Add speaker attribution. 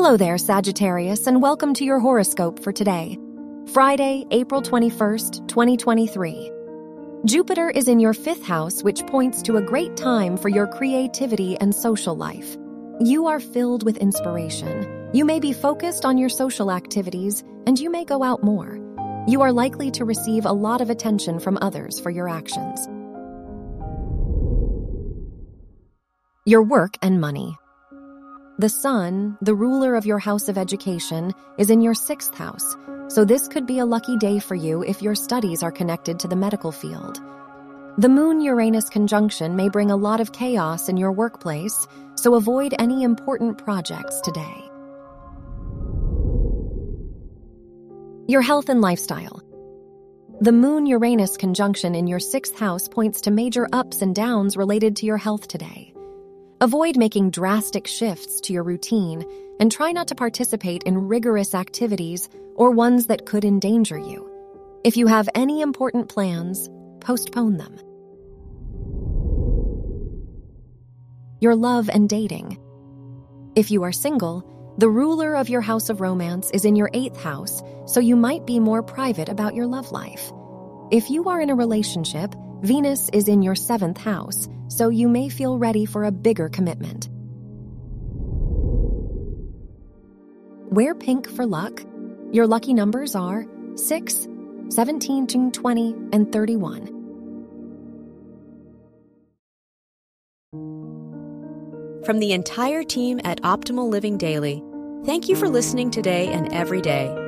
Speaker 1: Hello there, Sagittarius, and welcome to your horoscope for today, Friday, April 21st, 2023. Jupiter is in your fifth house, which points to a great time for your creativity and social life. You are filled with inspiration. You may be focused on your social activities, and you may go out more. You are likely to receive a lot of attention from others for your actions. Your work and money. The sun, the ruler of your house of education, is in your sixth house, so this could be a lucky day for you if your studies are connected to the medical field. The Moon Uranus conjunction may bring a lot of chaos in your workplace, so avoid any important projects today. Your health and lifestyle. The Moon Uranus conjunction in your sixth house points to major ups and downs related to your health today. Avoid making drastic shifts to your routine and try not to participate in rigorous activities or ones that could endanger you. If you have any important plans, postpone them. Your love and dating. If you are single, the ruler of your house of romance is in your eighth house, so you might be more private about your love life. If you are in a relationship, Venus is in your seventh house, so you may feel ready for a bigger commitment. Wear pink for luck. Your lucky numbers are 6, 17, 20, and 31.
Speaker 2: From the entire team at Optimal Living Daily, thank you for listening today and every day.